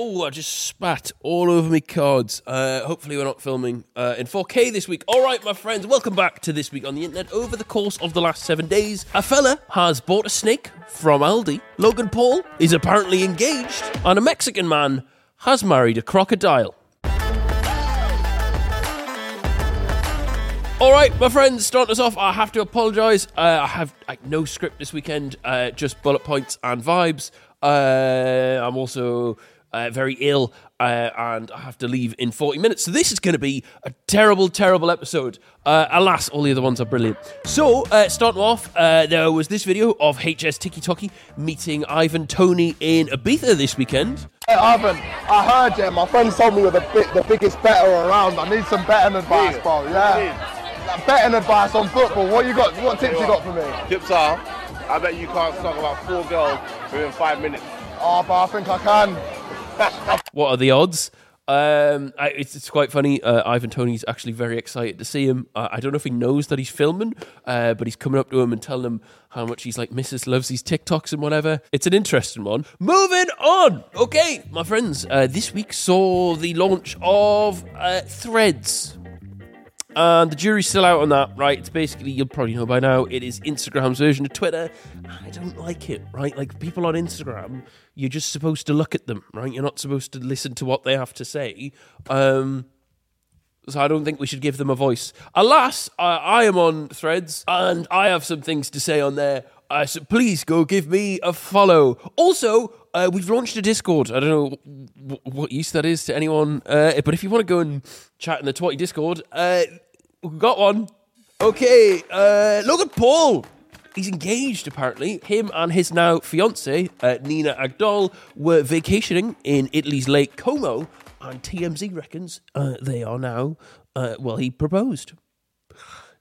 Oh, I just spat all over me cards. Uh, hopefully, we're not filming uh, in 4K this week. All right, my friends, welcome back to This Week on the Internet. Over the course of the last seven days, a fella has bought a snake from Aldi. Logan Paul is apparently engaged, and a Mexican man has married a crocodile. All right, my friends, starting us off, I have to apologise. Uh, I have like, no script this weekend, uh, just bullet points and vibes. Uh, I'm also uh, very ill uh, and I have to leave in 40 minutes. So this is going to be a terrible, terrible episode. Uh, alas, all the other ones are brilliant. So, uh, starting off, uh, there was this video of HSTikkyTokky meeting Ivan Toney in Ibiza this weekend. Hey, Ivan, I heard you. My friend told me you're the, bi- the biggest better around. I need some betting advice, bro. Yeah. Like, betting advice on football. What you got? What tips you got for me? Tips are, I bet you can't talk about four girls within five minutes. Oh, but I think I can. What are the odds? Um, I, it's, it's quite funny. Uh, Ivan Toney's actually very excited to see him. Uh, I don't know if he knows that he's filming, uh, but he's coming up to him and telling him how much he's like, Mrs. loves these TikToks and whatever. It's an interesting one. Moving on. Okay, my friends, uh, this week saw the launch of uh, Threads. And the jury's still out on that, right? It's basically, you'll probably know by now, it is Instagram's version of Twitter. I don't like it, right? Like, people on Instagram, you're just supposed to look at them, right? You're not supposed to listen to what they have to say. Um, so I don't think we should give them a voice. Alas, I, I am on Threads, and I have some things to say on there. Uh, so please go give me a follow. Also, uh, we've launched a Discord. I don't know w- what use that is to anyone, uh, but if you want to go and chat in the Twatty Discord, uh, got one. Okay, uh, Logan Paul. He's engaged, apparently. Him and his now fiance, uh, Nina Agdal, were vacationing in Italy's Lake Como, and TMZ reckons uh, they are now, uh, well, he proposed.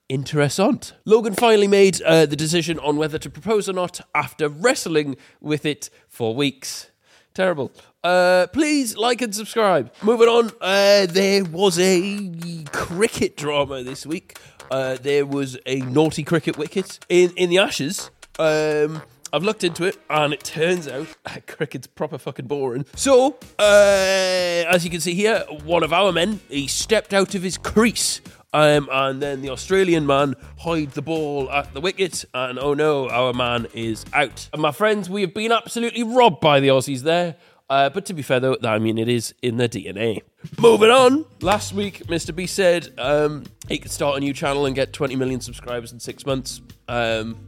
Interessant. Logan finally made uh, the decision on whether to propose or not after wrestling with it for weeks. Terrible. Uh, please like and subscribe. Moving on, uh, there was a cricket drama this week. Uh, there was a naughty cricket wicket in, in the Ashes. Um, I've looked into it, and it turns out cricket's proper fucking boring. So, uh, as you can see here, one of our men he stepped out of his crease, um, and then the Australian man hied the ball at the wicket, and oh no, our man is out. And my friends, we have been absolutely robbed by the Aussies there. Uh, but to be fair, though, I mean, it is in their DNA. Moving on. Last week, Mr. B said um, he could start a new channel and get 20 million subscribers in six months. Um,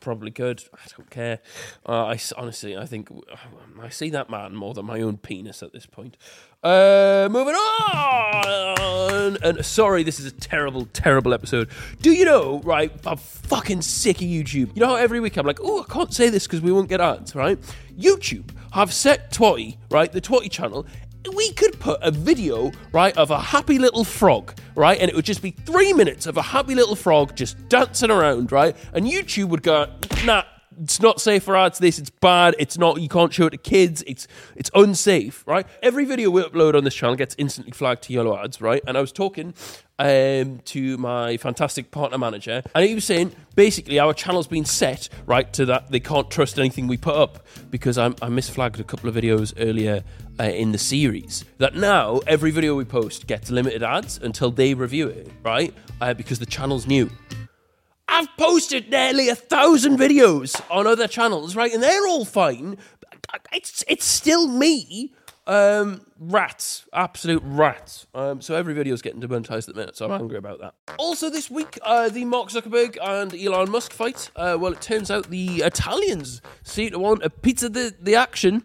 probably could. I don't care. Uh, I honestly, I think I see that man more than my own penis at this point. Uh, moving on. And sorry, this is a terrible, terrible episode. Do you know? Right, I'm fucking sick of YouTube. You know how every week I'm like, oh, I can't say this because we won't get ads. Right? YouTube have set Twatty, right, the Twatty channel. We could put a video, right, of a happy little frog, right, and it would just be three minutes of a happy little frog just dancing around, right, and YouTube would go, nah, it's not safe for ads. This it's bad. It's not. You can't show it to kids. It's it's unsafe, right? Every video we upload on this channel gets instantly flagged to yellow ads, right? And I was talking um, to my fantastic partner manager, and he was saying basically our channel's been set right to that they can't trust anything we put up because I, I misflagged a couple of videos earlier uh, in the series. That now every video we post gets limited ads until they review it, right? Uh, because the channel's new. I've posted nearly a thousand videos on other channels, right? And they're all fine. It's it's still me. Um, rats, absolute rats. Um, so every video is getting demonetized at the minute, so I'm angry about that. Also, this week, uh, the Mark Zuckerberg and Elon Musk fight. Uh, well, it turns out the Italians seem to want a pizza the, the action.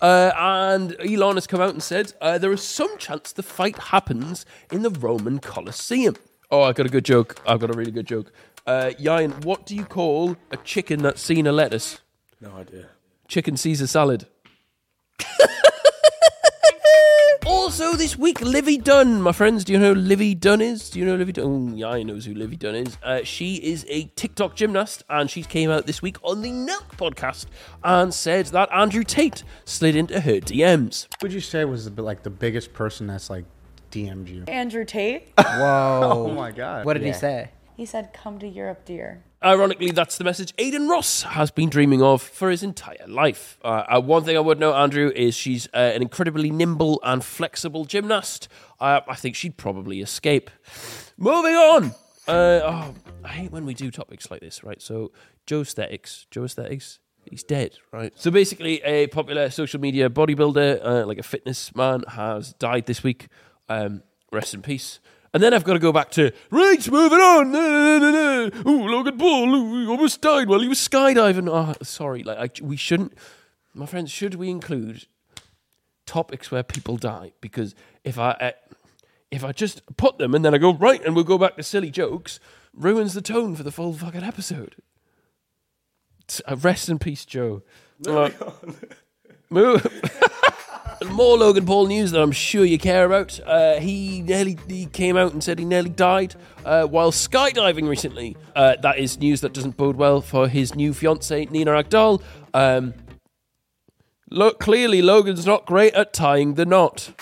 Uh, and Elon has come out and said uh, there is some chance the fight happens in the Roman Colosseum. Oh, I got a good joke. I've got a really good joke. Uh, Yain, what do you call a chicken that's seen a lettuce? No idea. Chicken Caesar salad. also, this week, Livvy Dunne, my friends. Do you know who Livvy Dunne is? Do you know Livvy Dunne? Oh, yeah, I knows who Livvy Dunne is. Uh, she is a TikTok gymnast, and she came out this week on the Nelk podcast and said that Andrew Tate slid into her DMs. would you say was the, like the biggest person that's like DM'd you? Andrew Tate. Whoa. Oh my god. What did he Yeah. say? He said, "Come to Europe, dear." Ironically, that's the message Adin Ross has been dreaming of for his entire life. Uh, uh, one thing I would know, Andrew, is she's uh, an incredibly nimble and flexible gymnast. Uh, I think she'd probably escape. Moving on. Uh, oh, I hate when we do topics like this, right? So, Joesthetics. Joe Aesthetics. He's dead, right? So basically, a popular social media bodybuilder, uh, like a fitness man, has died this week. Um, rest in peace. And then I've got to go back to right, moving on. Oh, Logan Paul ooh, he almost died while he was skydiving. Oh, sorry, like I, we shouldn't, my friends. Should we include topics where people die? Because if I uh, if I just put them and then I go right and we'll go back to silly jokes, ruins the tone for the full fucking episode. T- uh, rest in peace, Joe. Uh, move. More Logan Paul news that I'm sure you care about. Uh, he nearly he came out and said he nearly died uh, while skydiving recently. Uh, that is news that doesn't bode well for his new fiancee Nina Agdal. Um, look, clearly Logan's not great at tying the knot.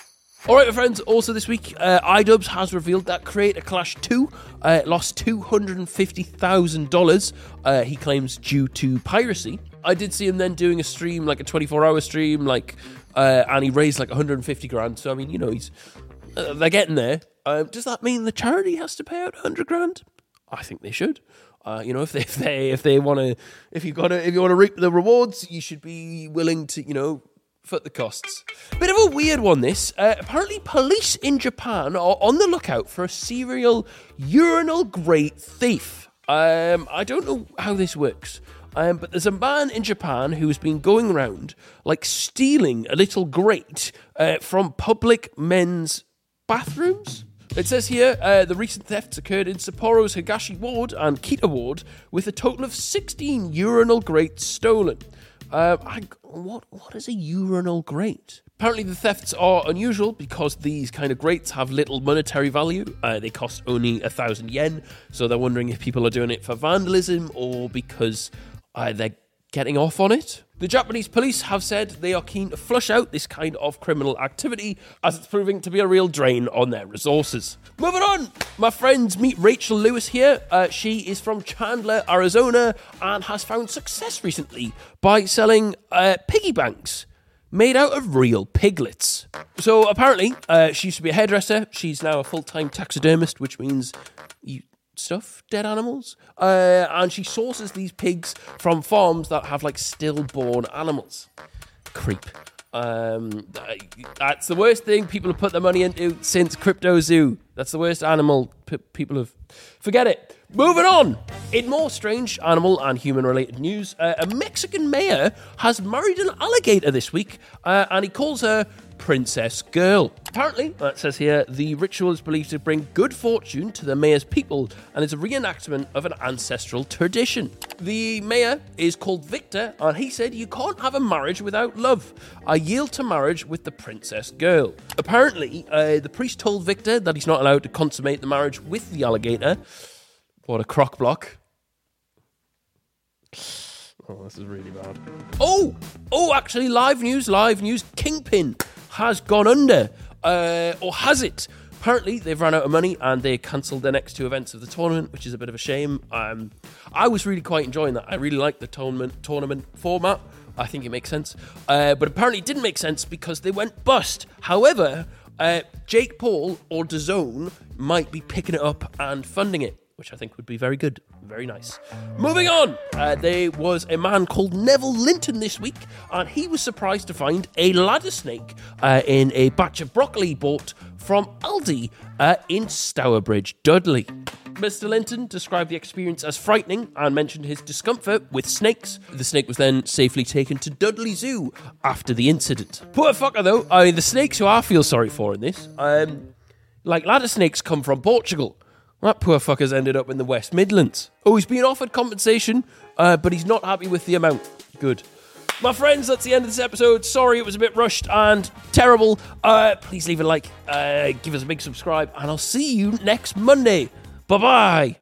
All right, my friends. Also, this week, uh, iDubbbz has revealed that Creator Clash 2 uh, lost $250,000, uh, he claims, due to piracy. I did see him then doing a stream, like a 24 hour stream, like, uh, and he raised like 150 grand. So, I mean, you know, he's uh, they're getting there. Uh, does that mean the charity has to pay out 100 grand? I think they should. Uh, you know, if they if they if they want to, if you got to if you want to reap the rewards, you should be willing to, you know, foot the costs. Bit of a weird one, this. Uh, apparently, police in Japan are on the lookout for a serial urinal grate thief. Um, I don't know how this works. Um, but there's a man in Japan who has been going around, like, stealing a little grate uh, from public men's bathrooms. It says here uh, the recent thefts occurred in Sapporo's Higashi Ward and Kita Ward, with a total of 16 urinal grates stolen. Uh, I, what what is a urinal grate? Apparently, the thefts are unusual because these kind of grates have little monetary value. Uh, they cost only a thousand yen, so they're wondering if people are doing it for vandalism or because uh, they're getting off on it. The Japanese police have said they are keen to flush out this kind of criminal activity as it's proving to be a real drain on their resources. Moving on, my friends, meet Rachel Lewis here. Uh, she is from Chandler, Arizona, and has found success recently by selling uh, piggy banks made out of real piglets. So apparently, uh, she used to be a hairdresser. She's now a full time taxidermist, which means you stuff dead animals. Uh, and she sources these pigs from farms that have like stillborn animals. Creep. Um, that's the worst thing people have put their money into since CryptoZoo. That's the worst animal p- people have. Forget it. Moving on. In more strange animal and human related news, uh, a Mexican mayor has married an alligator this week, uh, and he calls her Princess Girl. Apparently, it says here, the ritual is believed to bring good fortune to the mayor's people and is a reenactment of an ancestral tradition. The mayor is called Victor, and he said, You can't have a marriage without love. I yield to marriage with the Princess Girl. Apparently, uh, the priest told Victor that he's not allowed to consummate the marriage with the alligator. What a crock block. Oh, this is really bad. Oh, oh, actually, live news, live news. Kingpin has gone under, uh, or has it? Apparently, they've run out of money and they cancelled the next two events of the tournament, which is a bit of a shame. Um, I was really quite enjoying that. I really like the tournament tournament format. I think it makes sense, uh, but apparently it didn't make sense because they went bust. However, uh, Jake Paul or DAZN might be picking it up and funding it which I think would be very good. Very nice. Moving on, uh, there was a man called Neville Linton this week, and he was surprised to find a ladder snake uh, in a batch of broccoli bought from Aldi uh, in Stourbridge, Dudley. Mr. Linton described the experience as frightening and mentioned his discomfort with snakes. The snake was then safely taken to Dudley Zoo after the incident. Poor fucker, though. I mean, the snakes who I feel sorry for in this, um, like ladder snakes come from Portugal. That poor fucker's ended up in the West Midlands. Oh, he's been offered compensation, uh, but he's not happy with the amount. Good. My friends, that's the end of this episode. Sorry it was a bit rushed and terrible. Uh, please leave a like, uh, give us a big subscribe, and I'll see you next Monday. Bye bye.